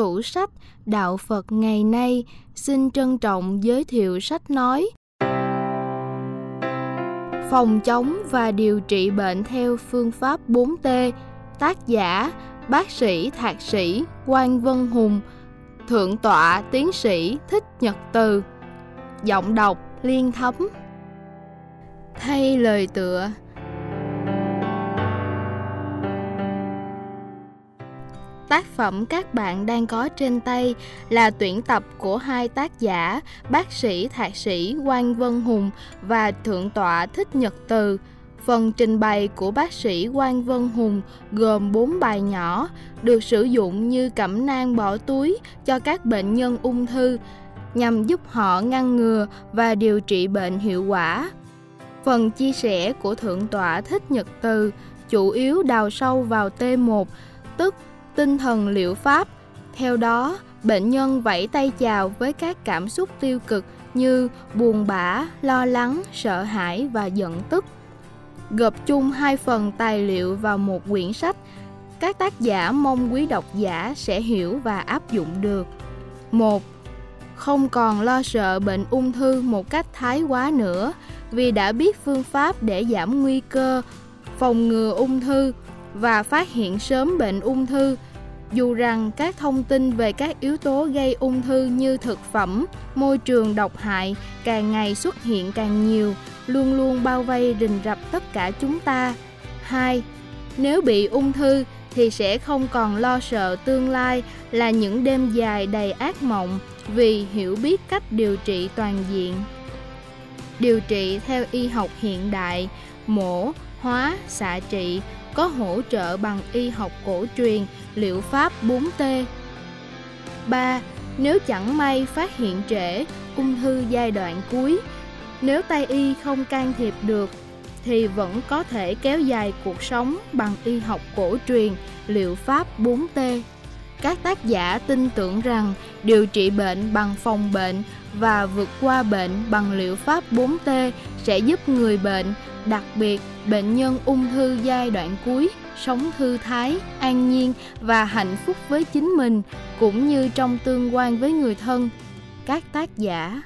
Tủ sách Đạo Phật ngày nay. Xin trân trọng giới thiệu sách nói. Phòng chống và điều trị bệnh theo phương pháp 4T Tác giả, Bác sĩ, Thạc sĩ Quang Vân Hùng. Thượng tọa, Tiến sĩ Thích Nhật Từ. Giọng đọc, Liên Thấm. Thay lời tựa Tác phẩm các bạn đang có trên tay là tuyển tập của hai tác giả, bác sĩ thạc sĩ Quang Vân Hùng và thượng tọa Thích Nhật Từ. Phần trình bày của bác sĩ Quang Vân Hùng gồm 4 bài nhỏ, được sử dụng như cẩm nang bỏ túi cho các bệnh nhân ung thư, nhằm giúp họ ngăn ngừa và điều trị bệnh hiệu quả. Phần chia sẻ của Thượng tọa Thích Nhật Từ chủ yếu đào sâu vào T1, tức tinh thần liệu pháp. Theo đó, bệnh nhân vẫy tay chào với các cảm xúc tiêu cực như buồn bã, lo lắng, sợ hãi và giận tức. Gộp chung hai phần tài liệu vào một quyển sách, các tác giả mong quý độc giả sẽ hiểu và áp dụng được. một Không còn lo sợ bệnh ung thư một cách thái quá nữa, vì đã biết phương pháp để giảm nguy cơ, phòng ngừa ung thư và phát hiện sớm bệnh ung thư. Dù rằng các thông tin về các yếu tố gây ung thư như thực phẩm, môi trường độc hại càng ngày xuất hiện càng nhiều, luôn luôn bao vây rình rập tất cả chúng ta. Hai, nếu bị ung thư thì sẽ không còn lo sợ tương lai là những đêm dài đầy ác mộng vì hiểu biết cách điều trị toàn diện điều trị theo y học hiện đại mổ hóa xạ trị có hỗ trợ bằng y học cổ truyền, liệu pháp 4T. 3. Nếu chẳng may phát hiện trễ ung thư giai đoạn cuối, nếu tay y không can thiệp được thì vẫn có thể kéo dài cuộc sống bằng y học cổ truyền, liệu pháp 4T. Các tác giả tin tưởng rằng điều trị bệnh bằng phòng bệnh và vượt qua bệnh bằng liệu pháp 4T sẽ giúp người bệnh, đặc biệt bệnh nhân ung thư giai đoạn cuối, sống thư thái, an nhiên và hạnh phúc với chính mình, cũng như trong tương quan với người thân. Các tác giả